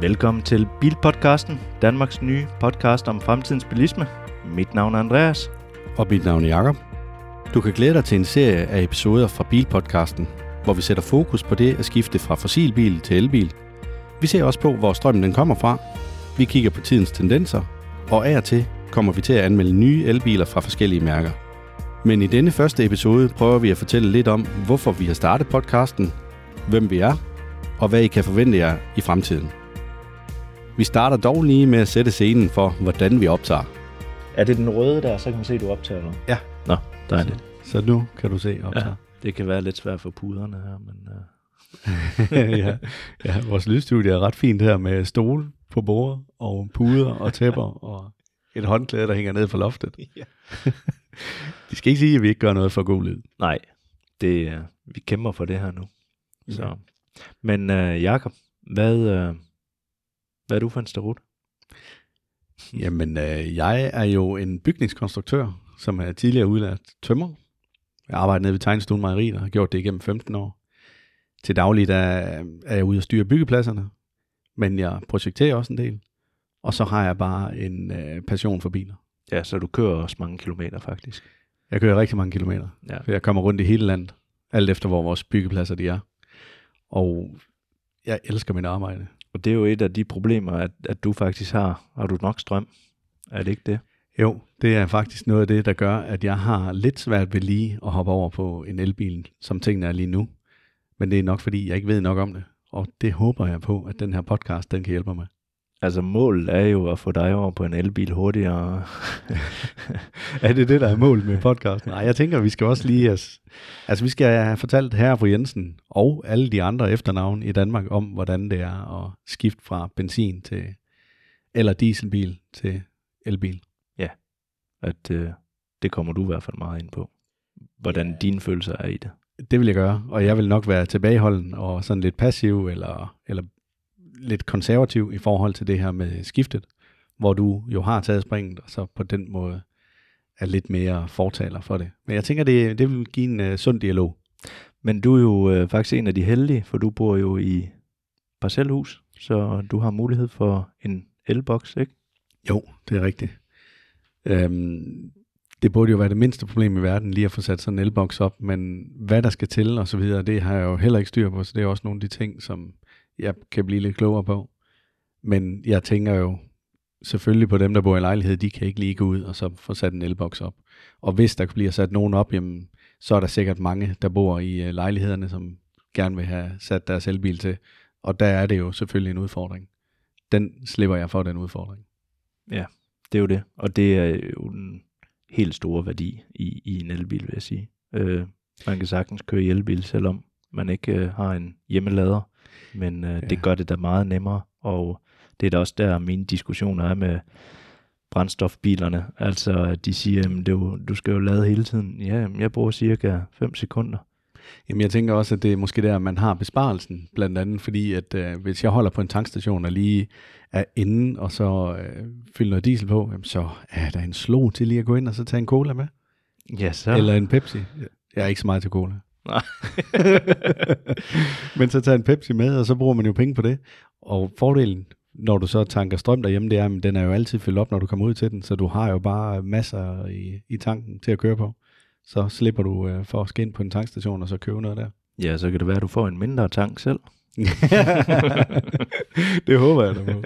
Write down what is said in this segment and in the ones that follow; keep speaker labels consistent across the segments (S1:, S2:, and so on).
S1: Velkommen til Bilpodcasten, Danmarks nye podcast om fremtidens bilisme. Mit navn er Andreas.
S2: Og mit navn er Jakob. Du kan glæde dig til en serie af episoder fra Bilpodcasten, hvor vi sætter fokus på det at skifte fra fossilbil til elbil. Vi ser også på, hvor strømmen den kommer fra. Vi kigger på tidens tendenser, og af og til kommer vi til at anmelde nye elbiler fra forskellige mærker. Men i denne første episode prøver vi at fortælle lidt om, hvorfor vi har startet podcasten, hvem vi er, og hvad I kan forvente jer i fremtiden. Vi starter dog lige med at sætte scenen for, hvordan vi optager.
S1: Er det den røde der, så kan man se, at du optager nu?
S2: Ja.
S1: Nå, dejligt.
S2: Så nu kan du se optager.
S1: Ja, det kan være lidt svært for puderne her, men... Uh...
S2: ja, ja, vores lydstudie er ret fint her med stole på bordet og puder og tæpper og et håndklæde, der hænger ned fra loftet.
S1: Ja.
S2: De skal ikke sige, at vi ikke gør noget for god lyd.
S1: Nej, det, uh, vi kæmper for det her nu. Så. Men uh, Jakob, hvad, uh, hvad er du for en starut?
S2: Jamen, øh, jeg er jo en bygningskonstruktør, som er tidligere udlært tømmer. Jeg arbejder nede ved Tegnestuen Mejeri, og har gjort det igennem 15 år. Til daglig der er jeg ude og styre byggepladserne, men jeg projekterer også en del. Og så har jeg bare en øh, passion for biler.
S1: Ja, så du kører også mange kilometer faktisk.
S2: Jeg kører rigtig mange kilometer,
S1: Ja.
S2: for jeg kommer rundt i hele landet, alt efter hvor vores byggepladser de er. Og jeg elsker mit arbejde.
S1: Og det er jo et af de problemer, at, at du faktisk har. Har du nok strøm? Er det ikke det?
S2: Jo, det er faktisk noget af det, der gør, at jeg har lidt svært ved lige at hoppe over på en elbil, som tingene er lige nu. Men det er nok, fordi jeg ikke ved nok om det. Og det håber jeg på, at den her podcast, den kan hjælpe mig med.
S1: Altså målet er jo at få dig over på en elbil hurtigere.
S2: er det det, der er målet med podcasten? Nej, jeg tænker, vi skal også lige... Altså, altså vi skal have fortalt her på Jensen og alle de andre efternavne i Danmark om, hvordan det er at skifte fra benzin til eller dieselbil til elbil.
S1: at øh, det kommer du i hvert fald meget ind på. Hvordan dine følelser er i det.
S2: Det vil jeg gøre, og jeg vil nok være tilbageholden og sådan lidt passiv eller, eller lidt konservativ i forhold til det her med skiftet, hvor du jo har taget springet, og så på den måde er lidt mere fortaler for det. Men jeg tænker, det, det vil give en uh, sund dialog.
S1: Men du er jo øh, faktisk en af de heldige, for du bor jo i parcelhus, så du har mulighed for en elboks, ikke?
S2: Jo, det er rigtigt. Øhm, det burde jo være det mindste problem i verden, lige at få sat sådan en elboks op, men hvad der skal til og så videre, det har jeg jo heller ikke styr på, så det er også nogle af de ting, som jeg kan blive lidt klogere på. Men jeg tænker jo selvfølgelig på dem, der bor i lejlighed, de kan ikke lige gå ud og så få sat en elboks op. Og hvis der bliver sat nogen op, jamen, så er der sikkert mange, der bor i øh, lejlighederne, som gerne vil have sat deres elbil til. Og der er det jo selvfølgelig en udfordring. Den slipper jeg for, den udfordring.
S1: Det er jo det. Og det er jo en helt stor værdi i, i en elbil, vil jeg sige. Øh, man kan sagtens køre i elbil, selvom man ikke øh, har en hjemmelader. Men øh, ja. det gør det da meget nemmere. Og det er da også der, mine diskussioner er med brændstofbilerne. Altså, de siger, at du, du skal jo lade hele tiden. Ja, jeg bruger cirka 5 sekunder.
S2: Jamen jeg tænker også, at det er måske der, man har besparelsen, blandt andet fordi, at øh, hvis jeg holder på en tankstation og lige er inde, og så øh, fylder noget diesel på, jamen, så er der en slog til lige at gå ind og så tage en cola med.
S1: Ja, så.
S2: Eller en Pepsi. Jeg er ikke så meget til cola.
S1: Nej.
S2: Men så tager en Pepsi med, og så bruger man jo penge på det. Og fordelen, når du så tanker strøm derhjemme, det er, at den er jo altid fyldt op, når du kommer ud til den, så du har jo bare masser i, i tanken til at køre på. Så slipper du øh, for at skal ind på en tankstation og så købe noget der.
S1: Ja, så kan det være, at du får en mindre tank selv.
S2: det håber jeg, der må.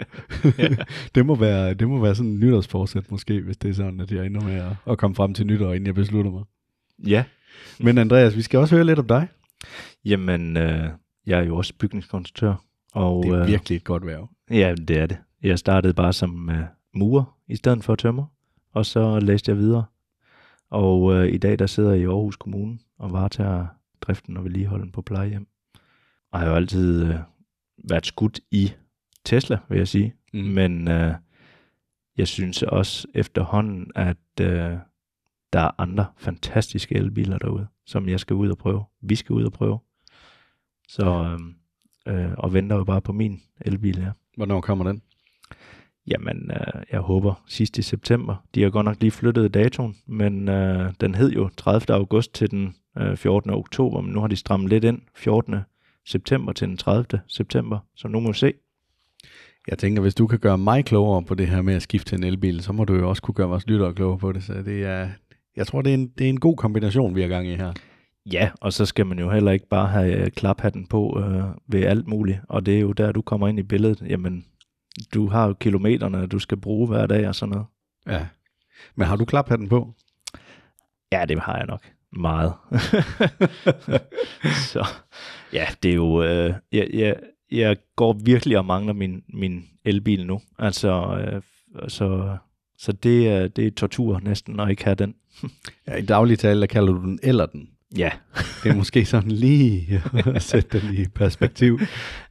S2: det, må være, det må være sådan en nytårsforsæt måske, hvis det er sådan, at jeg ender med at, at komme frem til nytår, inden jeg beslutter mig.
S1: Ja.
S2: Men Andreas, vi skal også høre lidt om dig.
S1: Jamen, øh, jeg er jo også bygningskonstruktør. Og,
S2: Det er
S1: øh,
S2: virkelig et godt værv.
S1: Ja, det er det. Jeg startede bare som uh, murer i stedet for tømmer, og så læste jeg videre. Og uh, i dag der sidder jeg i Aarhus Kommune og varetager driften og vedligeholden på plejehjem. Og har jo altid uh, været skudt i Tesla, vil jeg sige.
S2: Mm.
S1: Men uh, jeg synes også efterhånden, at uh, der er andre fantastiske elbiler derude, som jeg skal ud og prøve. Vi skal ud og prøve. Så, uh, uh, og venter jo bare på min elbil, ja.
S2: Hvornår kommer den?
S1: Jamen, øh, jeg håber sidst i september. De har godt nok lige flyttet datoen, men øh, den hed jo 30. august til den øh, 14. oktober, men nu har de strammet lidt ind. 14. september til den 30. september, så nu må vi se.
S2: Jeg tænker, hvis du kan gøre mig klogere på det her med at skifte til en elbil, så må du jo også kunne gøre vores lyttere klogere på det. Så det er, jeg tror, det er, en, det er en god kombination, vi har gang i her.
S1: Ja, og så skal man jo heller ikke bare have øh, klaphatten på øh, ved alt muligt. Og det er jo der, du kommer ind i billedet. Jamen, du har jo kilometerne, du skal bruge hver dag og sådan noget.
S2: Ja. Men har du klaphatten på?
S1: Ja, det har jeg nok. Meget. så ja, det er jo... Øh, jeg, jeg, jeg går virkelig og mangler min, min elbil nu. Altså, øh, så, så det, er, det er tortur næsten at ikke have den.
S2: Ja, i daglig tale, der kalder du den eller den.
S1: Ja.
S2: det er måske sådan lige at sætte den i perspektiv.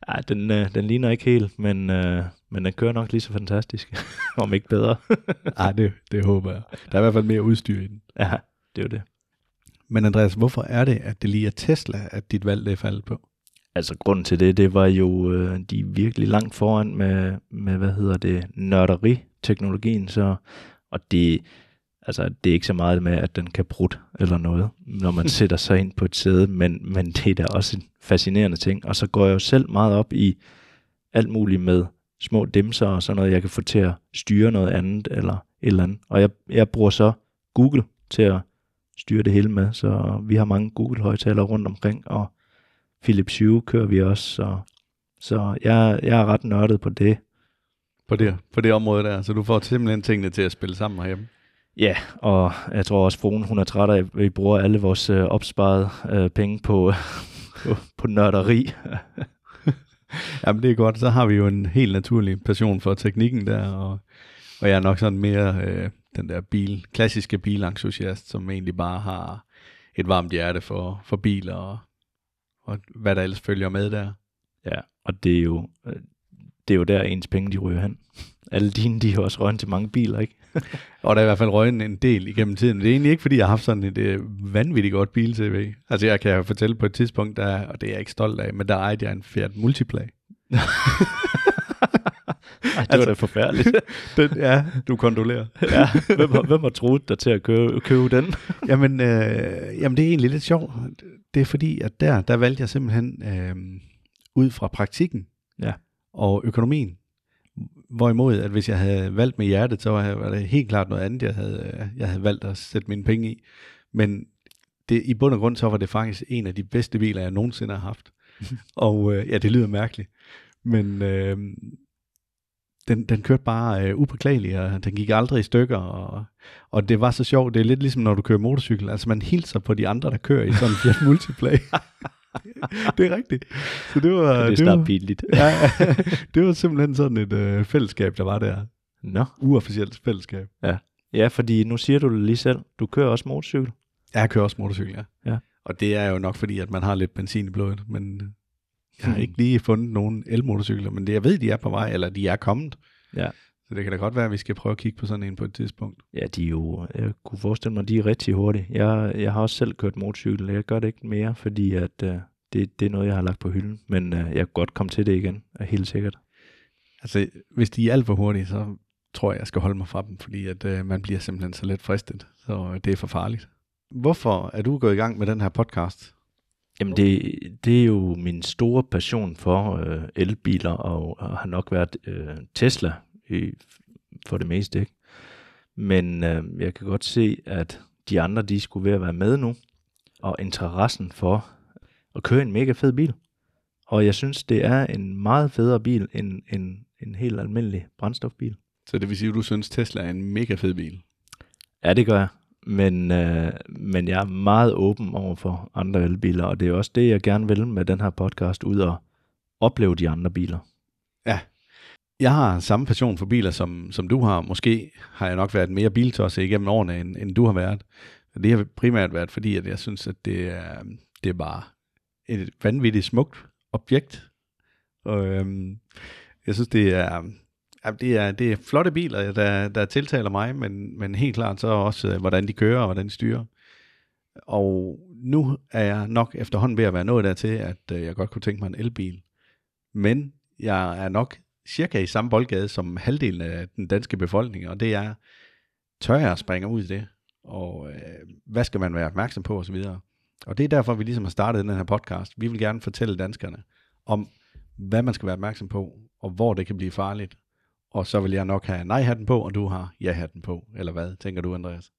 S1: Ja, den, øh, den ligner ikke helt, men, øh, men den kører nok lige så fantastisk, om ikke bedre.
S2: Nej, det, det håber jeg. Der er i hvert fald mere udstyr i den.
S1: Ja, det er jo det.
S2: Men Andreas, hvorfor er det, at det lige er Tesla, at dit valg er faldet på?
S1: Altså, grunden til det, det var jo, øh, de er virkelig langt foran med, med hvad hedder det, nørderi-teknologien, så, og det, altså, det er ikke så meget med, at den kan brudt eller noget, når man sætter sig ind på et sæde, men, men det er da også en fascinerende ting. Og så går jeg jo selv meget op i alt muligt med små dimser og sådan noget, jeg kan få til at styre noget andet eller et eller andet. Og jeg, jeg bruger så Google til at styre det hele med, så vi har mange Google-højtalere rundt omkring, og Philips Hue kører vi også, så, så jeg, jeg er ret nørdet på det.
S2: På det, på det område der, så du får simpelthen tingene til at spille sammen herhjemme?
S1: Ja, og jeg tror også, fruen hun er træt af, at vi bruger alle vores øh, opsparede øh, penge på, på, på nørderi.
S2: Jamen det er godt, så har vi jo en helt naturlig passion for teknikken der, og, og jeg er nok sådan mere øh, den der bil, klassiske bilentusiast, som egentlig bare har et varmt hjerte for, for biler og, og hvad der ellers følger med der.
S1: Ja, og det er jo, øh, det er jo der ens penge de ryger hen. Alle dine, de har også røget til mange biler, ikke?
S2: og der er i hvert fald røget en del igennem tiden. Det er egentlig ikke, fordi jeg har haft sådan et øh, vanvittigt godt bil-CV. Altså jeg kan jo fortælle på et tidspunkt, der, og det er jeg ikke stolt af, men der ejede jeg en Fiat Multiplay.
S1: Ej, det altså, var da forfærdeligt.
S2: den, ja, du kondolerer.
S1: ja, hvem, har, hvem har troet dig til at købe, købe den?
S2: jamen, øh, jamen, det er egentlig lidt sjovt. Det er fordi, at der, der valgte jeg simpelthen øh, ud fra praktikken
S1: ja.
S2: og økonomien. Hvorimod, at hvis jeg havde valgt med hjertet, så var det helt klart noget andet, jeg havde, jeg havde valgt at sætte mine penge i. Men det, i bund og grund, så var det faktisk en af de bedste biler, jeg nogensinde har haft. og øh, ja, det lyder mærkeligt. Men øh, den, den kørte bare øh, upåklageligt, og den gik aldrig i stykker, og, og det var så sjovt. Det er lidt ligesom, når du kører motorcykel. Altså, man hilser på de andre, der kører i sådan en Fiat Multiplay. det er rigtigt. Så det var...
S1: Det er snart pinligt.
S2: ja, det var simpelthen sådan et øh, fællesskab, der var der.
S1: Nå.
S2: Uofficielt fællesskab.
S1: Ja. ja, fordi nu siger du det lige selv. Du kører også motorcykel.
S2: Ja, jeg kører også motorcykel, ja.
S1: ja.
S2: Og det er jo nok fordi, at man har lidt benzin i blodet, men jeg har ikke lige fundet nogen elmotorcykler, men det, jeg ved, de er på vej, eller de er kommet.
S1: Ja.
S2: Så det kan da godt være, at vi skal prøve at kigge på sådan en på et tidspunkt.
S1: Ja, de er jo, jeg kunne forestille mig, de er rigtig hurtige. Jeg, jeg har også selv kørt motorcykel, jeg gør det ikke mere, fordi at, uh, det, det er noget, jeg har lagt på hylden. Men uh, jeg kan godt komme til det igen, er helt sikkert.
S2: Altså, hvis de er alt for hurtige, så tror jeg, jeg skal holde mig fra dem, fordi at uh, man bliver simpelthen så let fristet, så det er for farligt. Hvorfor er du gået i gang med den her podcast?
S1: Jamen det, det er jo min store passion for øh, elbiler, og, og har nok været øh, Tesla i, for det meste. Ikke? Men øh, jeg kan godt se, at de andre de skulle ved at være med nu, og interessen for at køre en mega fed bil. Og jeg synes, det er en meget federe bil end en, en helt almindelig brændstofbil.
S2: Så det vil sige, at du synes, Tesla er en mega fed bil?
S1: Ja, det gør jeg men, øh, men jeg er meget åben over for andre elbiler, og det er også det, jeg gerne vil med den her podcast, ud og opleve de andre biler.
S2: Ja, jeg har samme passion for biler, som, som du har. Måske har jeg nok været mere biltosse igennem årene, end, end du har været. Det har primært været, fordi at jeg synes, at det er, det er bare et vanvittigt smukt objekt. Og, øhm, jeg synes, det er, Ja, det, er, det er flotte biler, der, der tiltaler mig, men, men helt klart så også, øh, hvordan de kører og hvordan de styrer. Og nu er jeg nok efterhånden ved at være nået dertil, at øh, jeg godt kunne tænke mig en elbil. Men jeg er nok cirka i samme boldgade som halvdelen af den danske befolkning, og det er, tør jeg at springe ud i det? Og øh, hvad skal man være opmærksom på osv.? Og det er derfor, vi ligesom har startet den her podcast. Vi vil gerne fortælle danskerne om, hvad man skal være opmærksom på, og hvor det kan blive farligt. Og så vil jeg nok have nej-hatten på, og du har ja-hatten på. Eller hvad, tænker du, Andreas?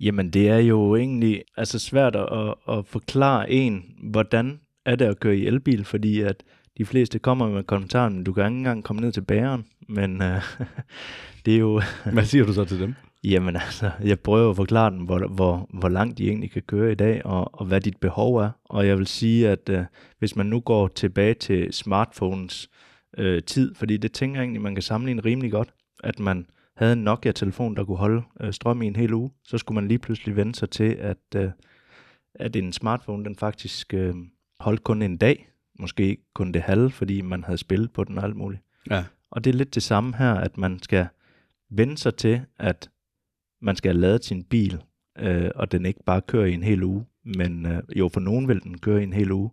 S1: Jamen, det er jo egentlig altså svært at, at forklare en, hvordan er det at køre i elbil, fordi at de fleste kommer med kommentaren, du kan ikke engang komme ned til bæren, men uh, det er jo...
S2: Hvad siger du så til dem?
S1: Jamen altså, jeg prøver at forklare dem, hvor, hvor, hvor langt de egentlig kan køre i dag, og, og hvad dit behov er. Og jeg vil sige, at uh, hvis man nu går tilbage til smartphones uh, tid, fordi det tænker jeg egentlig, man kan sammenligne rimelig godt, at man havde en Nokia-telefon, der kunne holde uh, strøm i en hel uge, så skulle man lige pludselig vende sig til, at, uh, at en smartphone, den faktisk uh, holdt kun en dag, måske kun det halve, fordi man havde spillet på den og alt muligt.
S2: Ja.
S1: Og det er lidt det samme her, at man skal vende sig til, at man skal have lavet sin bil, øh, og den ikke bare kører i en hel uge. Men øh, jo, for nogen vil den køre i en hel uge.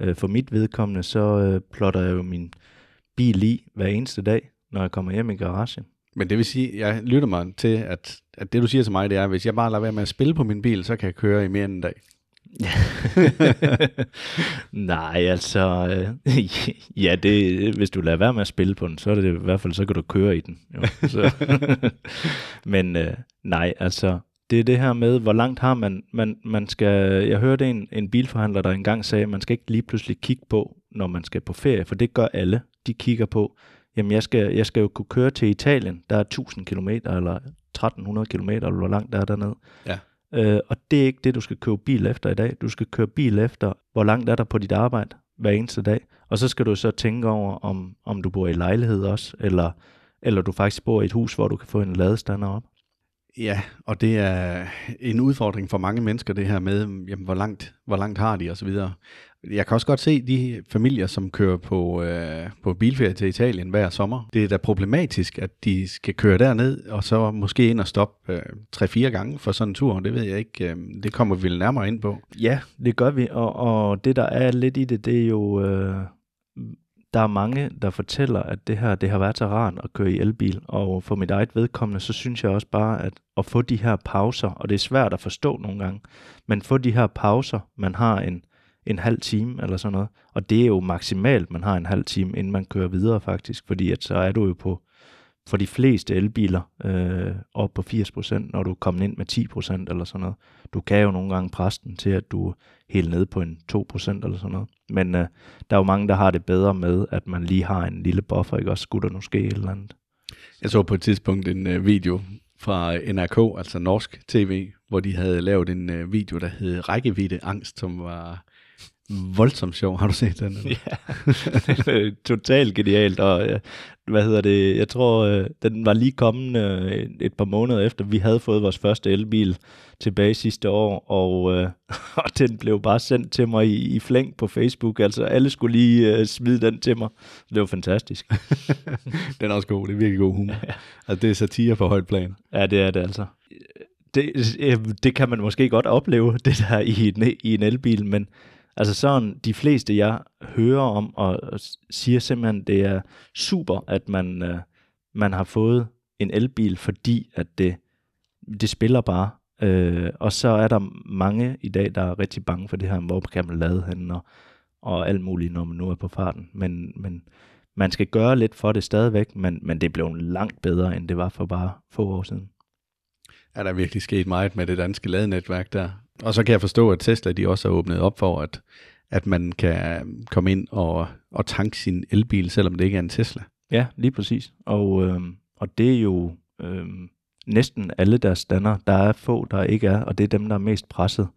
S1: Øh, for mit vedkommende, så øh, plotter jeg jo min bil i hver eneste dag, når jeg kommer hjem i garagen.
S2: Men det vil sige, jeg lytter mig til, at, at det du siger til mig, det er, at hvis jeg bare lader være med at spille på min bil, så kan jeg køre i mere end en dag.
S1: Nej, altså, øh, ja, det, hvis du lader være med at spille på den, så er det i hvert fald, så kan du køre i den. Jo. Så. Men øh, nej, altså, det er det her med, hvor langt har man, man, man skal, jeg hørte en, en bilforhandler, der engang sagde, at man skal ikke lige pludselig kigge på, når man skal på ferie, for det gør alle. De kigger på, jamen jeg skal, jeg skal jo kunne køre til Italien, der er 1000 km eller 1300 km, eller hvor langt der er dernede.
S2: Ja.
S1: Øh, og det er ikke det, du skal købe bil efter i dag. Du skal køre bil efter, hvor langt er der på dit arbejde hver eneste dag. Og så skal du så tænke over, om, om du bor i lejlighed også, eller, eller du faktisk bor i et hus, hvor du kan få en ladestander op.
S2: Ja, og det er en udfordring for mange mennesker, det her med, jamen, hvor, langt, hvor langt har de osv. Jeg kan også godt se de familier, som kører på, øh, på bilferie til Italien hver sommer. Det er da problematisk, at de skal køre derned, og så måske ind og stoppe øh, 3-4 gange for sådan en tur. Det ved jeg ikke. Øh, det kommer vi vel nærmere ind på.
S1: Ja, det gør vi, og, og det der er lidt i det, det er jo, øh, der er mange, der fortæller, at det her, det har været så rart at køre i elbil, og for mit eget vedkommende, så synes jeg også bare, at at få de her pauser, og det er svært at forstå nogle gange, men få de her pauser, man har en, en halv time eller sådan noget, og det er jo maksimalt, man har en halv time, inden man kører videre faktisk, fordi at så er du jo på, for de fleste elbiler øh, op på 80%, når du er kommet ind med 10% eller sådan noget. Du kan jo nogle gange presse den til, at du er helt nede på en 2% eller sådan noget. Men øh, der er jo mange, der har det bedre med, at man lige har en lille buffer, ikke også? Skulle der nu ske et eller andet?
S2: Jeg så på et tidspunkt en øh, video fra øh, NRK, altså norsk tv, hvor de havde lavet en øh, video, der hed Rækkevidde Angst, som var voldsomt sjov. Har du set den? Eller?
S1: Ja, totalt genialt. Og øh, hvad hedder det? Jeg tror, øh, den var lige kommet øh, et par måneder efter, vi havde fået vores første elbil tilbage sidste år, og, øh, og den blev bare sendt til mig i, i flæng på Facebook. Altså alle skulle lige øh, smide den til mig. Så det var fantastisk.
S2: den er også god. Det er virkelig god humor. Ja. Altså det er satire på højt plan.
S1: Ja, det er det altså. Det, det kan man måske godt opleve, det der i en, i en elbil, men Altså sådan, de fleste jeg hører om, og, og siger simpelthen, det er super, at man, øh, man har fået en elbil, fordi at det, det spiller bare. Øh, og så er der mange i dag, der er rigtig bange for det her, hvor kan man lade henne, og, og alt muligt, når man nu er på farten. Men, men man skal gøre lidt for det stadigvæk, men, men det blev langt bedre, end det var for bare få år siden.
S2: Er der virkelig sket meget med det danske ladenetværk der? Og så kan jeg forstå, at Tesla de også har åbnet op for, at, at man kan komme ind og, og tanke sin elbil, selvom det ikke er en Tesla.
S1: Ja, lige præcis. Og, øh, og det er jo øh, næsten alle deres stander. Der er få, der ikke er, og det er dem, der er mest presset.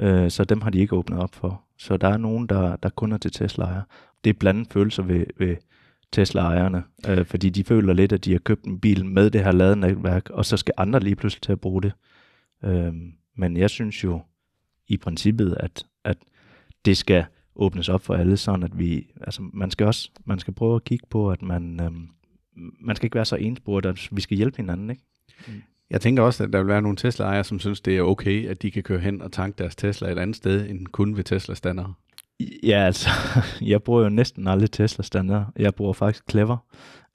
S1: Øh, så dem har de ikke åbnet op for. Så der er nogen, der, der kun er til Tesla-ejere. Det er blandet følelser ved, ved Tesla-ejerne, øh, fordi de føler lidt, at de har købt en bil med det her ladenetværk, og så skal andre lige pludselig til at bruge det. Øh, men jeg synes jo i princippet, at, at det skal åbnes op for alle, sådan at vi, altså man skal også, man skal prøve at kigge på, at man, øhm, man skal ikke være så ensbordet, at vi skal hjælpe hinanden, ikke?
S2: Mm. Jeg tænker også, at der vil være nogle Tesla-ejere, som synes, det er okay, at de kan køre hen og tanke deres Tesla et andet sted, end kun ved Tesla-standard.
S1: Ja, altså, jeg bruger jo næsten aldrig Tesla-standard. Jeg bruger faktisk Clever.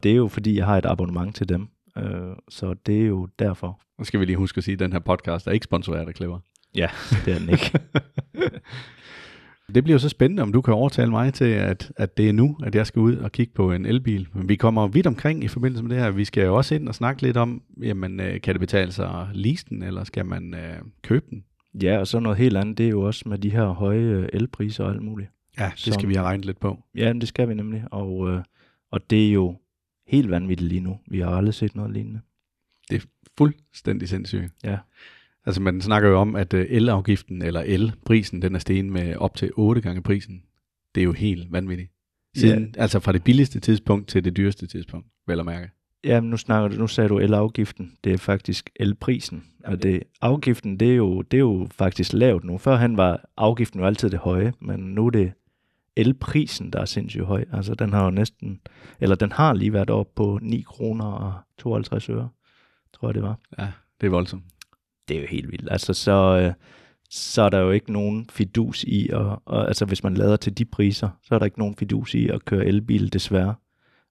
S1: Det er jo, fordi jeg har et abonnement til dem. Øh, så det er jo derfor.
S2: Nu skal vi lige huske at sige, at den her podcast er ikke sponsoreret af Clever.
S1: Ja, det er den ikke.
S2: Det bliver jo så spændende, om du kan overtale mig til, at, at det er nu, at jeg skal ud og kigge på en elbil. Men vi kommer vidt omkring i forbindelse med det her. Vi skal jo også ind og snakke lidt om, jamen, øh, kan det betale sig at lease den, eller skal man øh, købe den?
S1: Ja, og så noget helt andet, det er jo også med de her høje øh, elpriser og alt muligt.
S2: Ja, det
S1: Som-
S2: skal vi have regnet lidt på.
S1: Ja, det skal vi nemlig, og, øh, og det er jo helt vanvittigt lige nu. Vi har aldrig set noget lignende.
S2: Fuldstændig sindssygt.
S1: Ja.
S2: Altså man snakker jo om, at øh, elafgiften eller elprisen, den er steget med op til 8 gange prisen. Det er jo helt vanvittigt. Siden, ja. Altså fra det billigste tidspunkt til det dyreste tidspunkt, vel at mærke.
S1: Ja, men nu, snakker du, nu sagde du elafgiften. Det er faktisk elprisen. Og det, afgiften, det er, jo, det er jo faktisk lavt nu. Førhen var afgiften jo altid det høje, men nu er det elprisen, der er sindssygt høj. Altså den har jo næsten, eller den har lige været op på 9 kroner og 52 øre, tror jeg det var.
S2: Ja, det er voldsomt.
S1: det er jo helt vildt. Altså, så, øh, så er der jo ikke nogen fidus i, og, og, altså hvis man lader til de priser, så er der ikke nogen fidus i at køre elbil, desværre.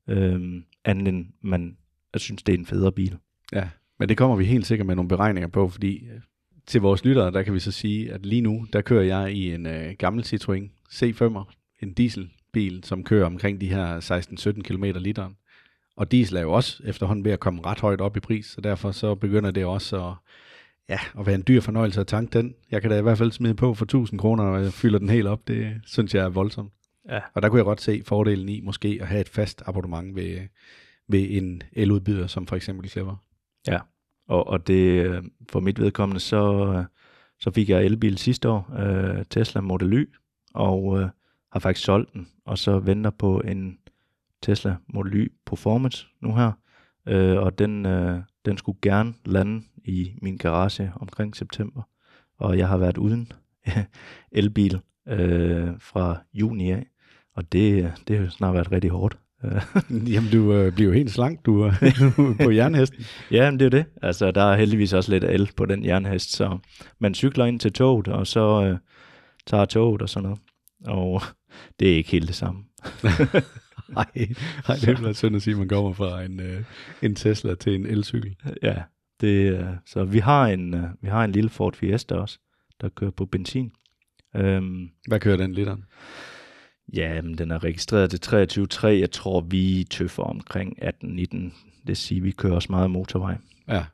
S1: Øhm, andet end man synes, det er en federe bil.
S2: Ja, men det kommer vi helt sikkert med nogle beregninger på, fordi øh, til vores lyttere, der kan vi så sige, at lige nu, der kører jeg i en øh, gammel Citroën C5'er, en dieselbil, som kører omkring de her 16-17 km literen. Og diesel er jo også efterhånden ved at komme ret højt op i pris, så derfor så begynder det også at, ja, at være en dyr fornøjelse at tanke den. Jeg kan da i hvert fald smide på for 1000 kroner, og jeg fylder den helt op. Det synes jeg er voldsomt.
S1: Ja.
S2: Og der kunne jeg godt se fordelen i måske at have et fast abonnement ved, ved en eludbyder, som for eksempel Clever.
S1: Og, og det, øh, for mit vedkommende, så, øh, så fik jeg elbil sidste år, øh, Tesla Model Y, og øh, har faktisk solgt den, og så venter på en Tesla Model Y Performance nu her, øh, og den, øh, den skulle gerne lande i min garage omkring september, og jeg har været uden elbil øh, fra juni af, og det, det har snart været rigtig hårdt. Øh,
S2: Jamen, du øh, bliver jo helt slank, du er på jernhesten.
S1: Ja, men det er jo det. Altså, der er heldigvis også lidt el på den jernhest, så man cykler ind til toget, og så øh, tager toget og sådan noget. Og det er ikke helt det samme.
S2: Nej, det er synd at sige, at man kommer fra en, øh, en Tesla til en elcykel.
S1: Ja, det, øh, så vi har, en, øh, vi har en lille Ford Fiesta også, der kører på benzin. Øhm,
S2: Hvad kører den literen?
S1: ja, men den er registreret til 23.3. Jeg tror, vi tøffer omkring 18-19. Det siger, vi kører også meget motorvej.
S2: Ja.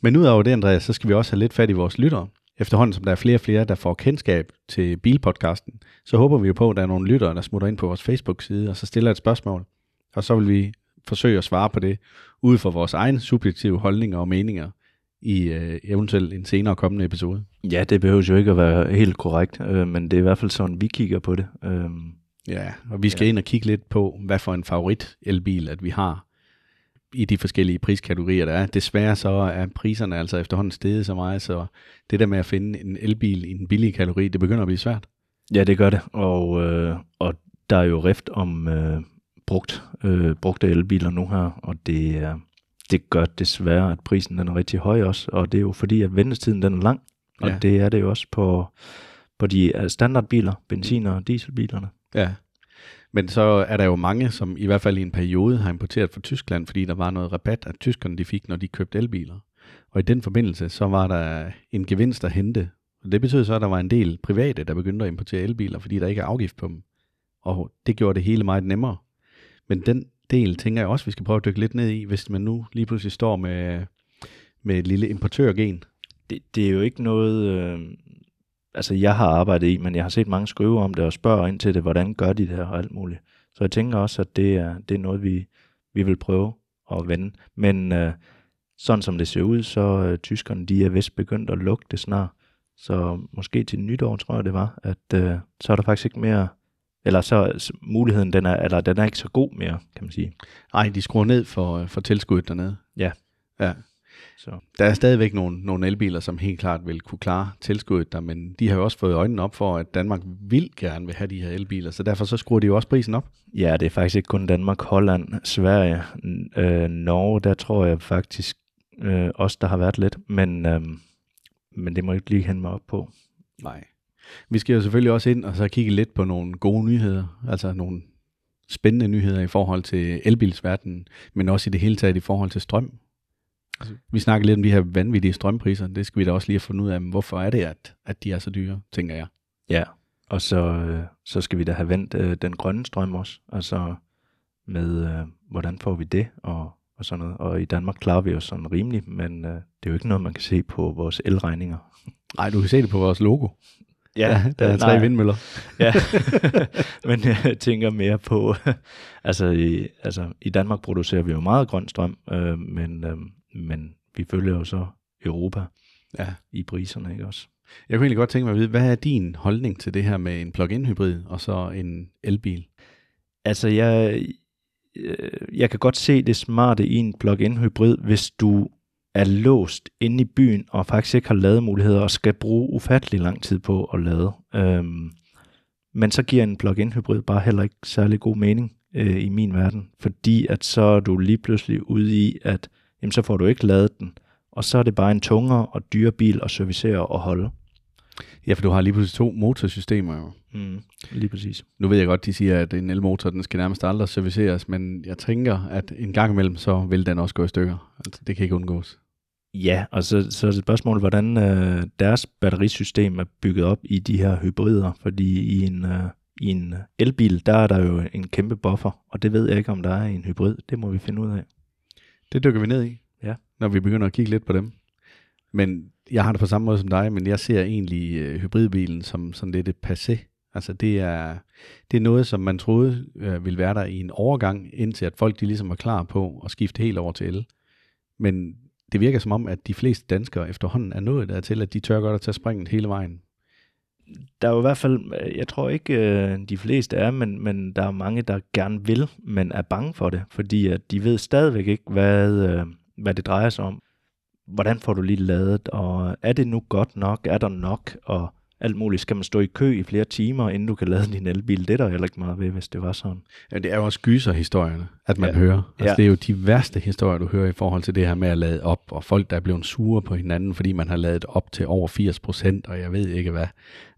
S2: Men udover det, Andreas, så skal vi også have lidt fat i vores lyttere. Efterhånden som der er flere og flere, der får kendskab til bilpodcasten, så håber vi jo på, at der er nogle lyttere, der smutter ind på vores Facebook-side, og så stiller et spørgsmål. Og så vil vi forsøge at svare på det, ud fra vores egne subjektive holdninger og meninger, i øh, eventuelt en senere kommende episode.
S1: Ja, det behøver jo ikke at være helt korrekt, øh, men det er i hvert fald sådan, vi kigger på det. Øhm,
S2: Ja, og vi skal
S1: ja.
S2: ind og kigge lidt på, hvad for en favorit elbil, at vi har i de forskellige priskategorier, der er. Desværre så er priserne altså efterhånden steget så meget, så det der med at finde en elbil i den billige kategori, det begynder at blive svært.
S1: Ja, det gør det, og, øh, og der er jo rift om øh, brugt, øh, brugte elbiler nu her, og det, øh, det gør desværre, at prisen den er rigtig høj også, og det er jo fordi, at ventetiden den er lang, og
S2: Ja.
S1: det er det jo også på, på de øh, standardbiler, benzin- og dieselbilerne.
S2: Ja. Men så er der jo mange, som i hvert fald i en periode har importeret fra Tyskland, fordi der var noget rabat, at tyskerne de fik, når de købte elbiler. Og i den forbindelse, så var der en gevinst at hente. Og det betød så, at der var en del private, der begyndte at importere elbiler, fordi der ikke er afgift på dem. Og det gjorde det hele meget nemmere. Men den del tænker jeg også, vi skal prøve at dykke lidt ned i, hvis man nu lige pludselig står med, med et lille importørgen.
S1: Det, det er jo ikke noget, øh, altså jeg har arbejdet i, men jeg har set mange skrive om det og spørger ind til det, hvordan gør de det her og alt muligt. Så jeg tænker også, at det er, det er noget, vi, vi vil prøve at vende. Men øh, sådan som det ser ud, så øh, tyskerne, de er vist begyndt at lukke det snart. Så måske til nytår, tror jeg det var, at øh, så er der faktisk ikke mere, eller så så muligheden, den er, eller den er ikke så god mere, kan man sige.
S2: Nej, de skruer ned for, for tilskuddet dernede.
S1: Ja.
S2: Ja.
S1: Så
S2: Der er stadigvæk nogle, nogle elbiler, som helt klart vil kunne klare tilskuddet der, men de har jo også fået øjnene op for, at Danmark vil gerne vil have de her elbiler, så derfor så skruer de jo også prisen op.
S1: Ja, det er faktisk ikke kun Danmark, Holland, Sverige, øh, Norge, der tror jeg faktisk øh, også, der har været lidt, men, øh, men det må jeg ikke lige hente mig op på.
S2: Nej. Vi skal jo selvfølgelig også ind og så kigge lidt på nogle gode nyheder, altså nogle spændende nyheder i forhold til elbilsverdenen, men også i det hele taget i forhold til strøm. Altså, vi snakker lidt om de her vanvittige strømpriser, det skal vi da også lige have fundet ud af, men hvorfor er det, at, at de er så dyre, tænker jeg.
S1: Ja, Og så, øh, så skal vi da have vendt øh, den grønne strøm også. Altså med, øh, hvordan får vi det, og, og sådan noget. Og i Danmark klarer vi os sådan rimeligt, men øh, det er jo ikke noget, man kan se på vores elregninger.
S2: Nej, du kan se det på vores logo.
S1: Ja,
S2: der er tre
S1: nej.
S2: vindmøller.
S1: ja, men jeg tænker mere på, altså i, altså i Danmark producerer vi jo meget grøn strøm, øh, men, øh, men vi følger jo så Europa
S2: Ja.
S1: i priserne, ikke også?
S2: Jeg kunne egentlig godt tænke mig at vide, hvad er din holdning til det her med en plug-in hybrid og så en elbil?
S1: Altså jeg, øh, jeg kan godt se det smarte i en plug-in hybrid, hvis du er låst inde i byen og faktisk ikke har lademuligheder og skal bruge ufattelig lang tid på at lade. Øhm, men så giver en plug-in hybrid bare heller ikke særlig god mening øh, i min verden, fordi at så er du lige pludselig ude i, at jamen, så får du ikke ladet den, og så er det bare en tungere og dyre bil at servicere og holde.
S2: Ja, for du har lige pludselig to motorsystemer jo.
S1: Mm, lige præcis.
S2: Nu ved jeg godt, de siger, at en elmotor, den skal nærmest aldrig serviceres, men jeg tænker, at en gang imellem, så vil den også gå i stykker. Altså, det kan ikke undgås.
S1: Ja, og så, så er det et spørgsmål, hvordan øh, deres batterisystem er bygget op i de her hybrider, fordi i en, øh, i en elbil, der er der jo en kæmpe buffer, og det ved jeg ikke, om der er i en hybrid. Det må vi finde ud af.
S2: Det dykker vi ned i,
S1: Ja.
S2: når vi begynder at kigge lidt på dem. Men jeg har det på samme måde som dig, men jeg ser egentlig øh, hybridbilen som sådan lidt et passé. Altså det er, det er noget, som man troede øh, ville være der i en overgang, indtil at folk de ligesom var klar på at skifte helt over til el. Men det virker som om, at de fleste danskere efterhånden er nået dertil, at de tør godt at tage springet hele vejen.
S1: Der er jo i hvert fald, øh, jeg tror ikke, øh, de fleste er, men, men der er mange, der gerne vil, men er bange for det, fordi at de ved stadigvæk ikke, hvad, øh, hvad det drejer sig om. Hvordan får du lige ladet, og er det nu godt nok, er der nok, og alt muligt. Skal man stå i kø i flere timer, inden du kan lade din elbil? Det er der heller ikke meget ved, hvis det var sådan.
S2: Ja, det er jo også gyserhistorierne, at man
S1: Ja.
S2: hører. Altså,
S1: Ja.
S2: Det er jo de værste historier, du hører i forhold til det her med at lade op, og folk, der er blevet sure på hinanden, fordi man har ladet op til over 80 procent, og jeg ved ikke hvad.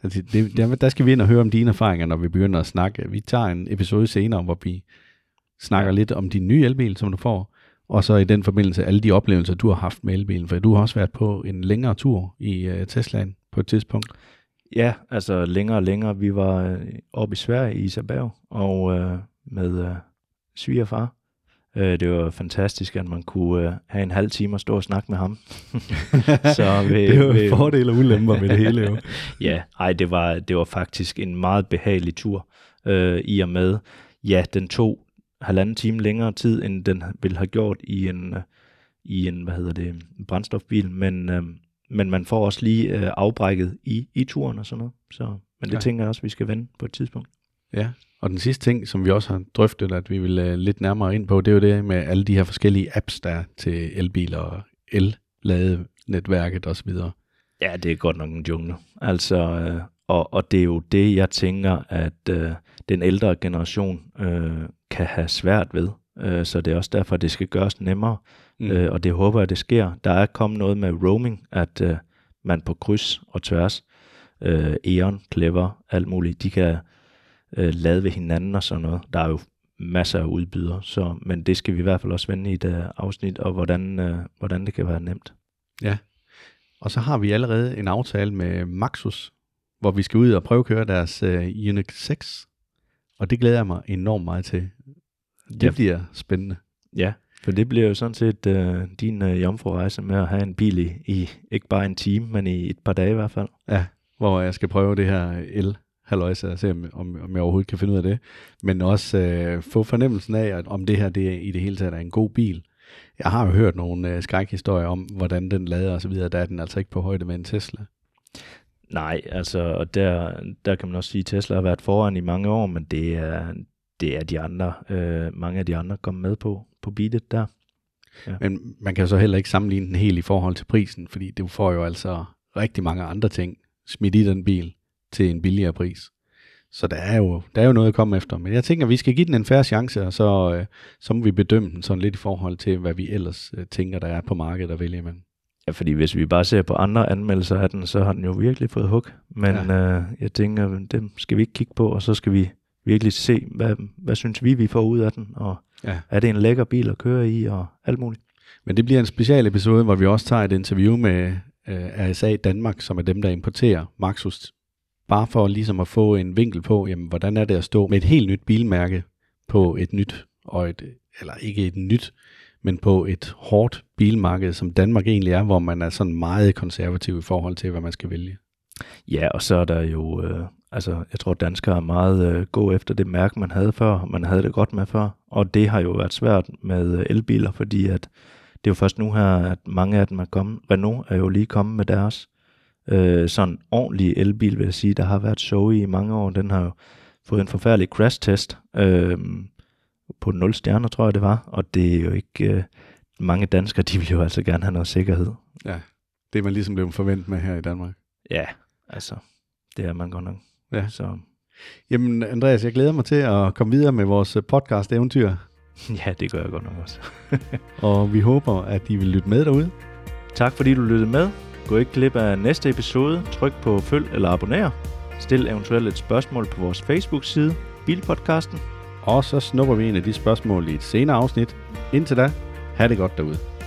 S2: Altså, det, der, der skal vi ind og høre om dine erfaringer, når vi begynder at snakke. Vi tager en episode senere, hvor vi snakker lidt om din nye elbil, som du får, og så i den forbindelse alle de oplevelser, du har haft med elbilen, for du har også været på en længere tur i uh, Teslaen på et tidspunkt.
S1: Ja, altså længere og længere. Vi var øh, oppe i Sverige i Isabel, og øh, med øh, svigerfar. Øh, det var fantastisk, at man kunne øh, have en halv time og stå og snakke med ham. Så ved,
S2: det jo
S1: ved-
S2: fordele og ulemper med det hele jo.
S1: Ja, ej, det var, det var faktisk en meget behagelig tur, øh, i og med, ja, den tog halvanden time længere tid, end den ville have gjort i en, øh, i en hvad hedder det, en brændstofbil, men, øh, men man får også lige øh, afbrækket i, i turen og sådan noget. Så, men det
S2: Ja.
S1: tænker jeg også, vi skal vende på et tidspunkt.
S2: Ja, og den sidste ting, som vi også har drøftet, at vi vil uh, lidt nærmere ind på, det er jo det med alle de her forskellige apps, der er til elbiler og el-ladenetværket osv.
S1: Ja, det er godt nok en jungle. Altså, øh, og, og det er jo det, jeg tænker, at øh, den ældre generation øh, kan have svært ved. Øh, så det er også derfor, det skal gøres nemmere. Mm. Øh, og det håber jeg, det sker. Der er kommet noget med roaming, at øh, man på kryds og tværs, øh, Eon, Clever, alt muligt, de kan øh, lade ved hinanden og sådan noget. Der er jo masser af udbydere, så, men det skal vi i hvert fald også vende i et øh, afsnit, og hvordan, øh, hvordan det kan være nemt.
S2: Og så har vi allerede en aftale med Maxus, hvor vi skal ud og prøve at køre deres uh, Unix 6. Og det glæder jeg mig enormt meget til. Det
S1: Ja.
S2: bliver spændende.
S1: Ja, for det bliver jo sådan set øh, din øh, jomfrurejse med at have en bil i, i ikke bare en time, men i et par dage i hvert fald.
S2: Ja, hvor jeg skal prøve det her el halløjse og se, om, om, om jeg overhovedet kan finde ud af det. Men også øh, få fornemmelsen af, at om det her det er, i det hele taget er en god bil. Jeg har jo hørt nogle øh, skrækhistorier om, hvordan den lader og så videre. Der er den altså ikke på højde med en Tesla.
S1: Nej, altså, og der, der kan man også sige, at Tesla har været foran i mange år, men det er, det er de andre, øh, mange af de andre kommet med på, på beatet der.
S2: Men man kan jo så heller ikke sammenligne den helt i forhold til prisen, fordi du får jo altså rigtig mange andre ting smidt i den bil til en billigere pris. Så der er jo, der er jo noget at komme efter. Men jeg tænker, at vi skal give den en færre chance, og så, øh, så må vi bedømme den sådan lidt i forhold til, hvad vi ellers øh, tænker, der er på markedet at vælge imellem.
S1: Ja, fordi hvis vi bare ser på andre anmeldelser af den, så har den jo virkelig fået hug. Men ja. øh, jeg tænker, dem skal vi ikke kigge på, og så skal vi virkelig se, hvad, hvad synes vi, vi får ud af den, og
S2: Ja.
S1: er det en lækker bil at køre i, og alt muligt.
S2: Men det bliver en special episode, hvor vi også tager et interview med øh, RSA Danmark, som er dem, der importerer Maxus bare for ligesom at få en vinkel på, jamen, hvordan er det at stå med et helt nyt bilmærke på et nyt, og et, eller ikke et nyt, men på et hårdt bilmarked, som Danmark egentlig er, hvor man er sådan meget konservativ i forhold til, hvad man skal vælge.
S1: Ja, og så er der jo, øh, altså jeg tror danskere er meget øh, gå efter det mærke, man havde før, man havde det godt med før, og det har jo været svært med elbiler, fordi at det er jo først nu her, at mange af dem er kommet. Renault er jo lige kommet med deres øh, sådan ordentlig elbil, vil jeg sige. Der har været show i mange år. Den har jo fået en forfærdelig crash-test øh, på 0 stjerner, tror jeg det var. Og det er jo ikke... Øh, mange danskere, de vil jo altså gerne have noget sikkerhed.
S2: Ja, det er man ligesom blevet forventet med her i Danmark.
S1: Ja, altså, det er man godt nok.
S2: Ja.
S1: Så
S2: Jamen Andreas, jeg glæder mig til at komme videre med vores podcast-eventyr,
S1: ja, det gør jeg godt nok også.
S2: og vi håber, at I vil lytte med derude.
S1: Tak fordi du lyttede med. Gå ikke glip af næste episode. Tryk på følg eller abonner. Stil eventuelt et spørgsmål på vores Facebook-side, Bilpodcasten.
S2: Og så snupper vi en af de spørgsmål i et senere afsnit. Indtil da, ha' det godt derude.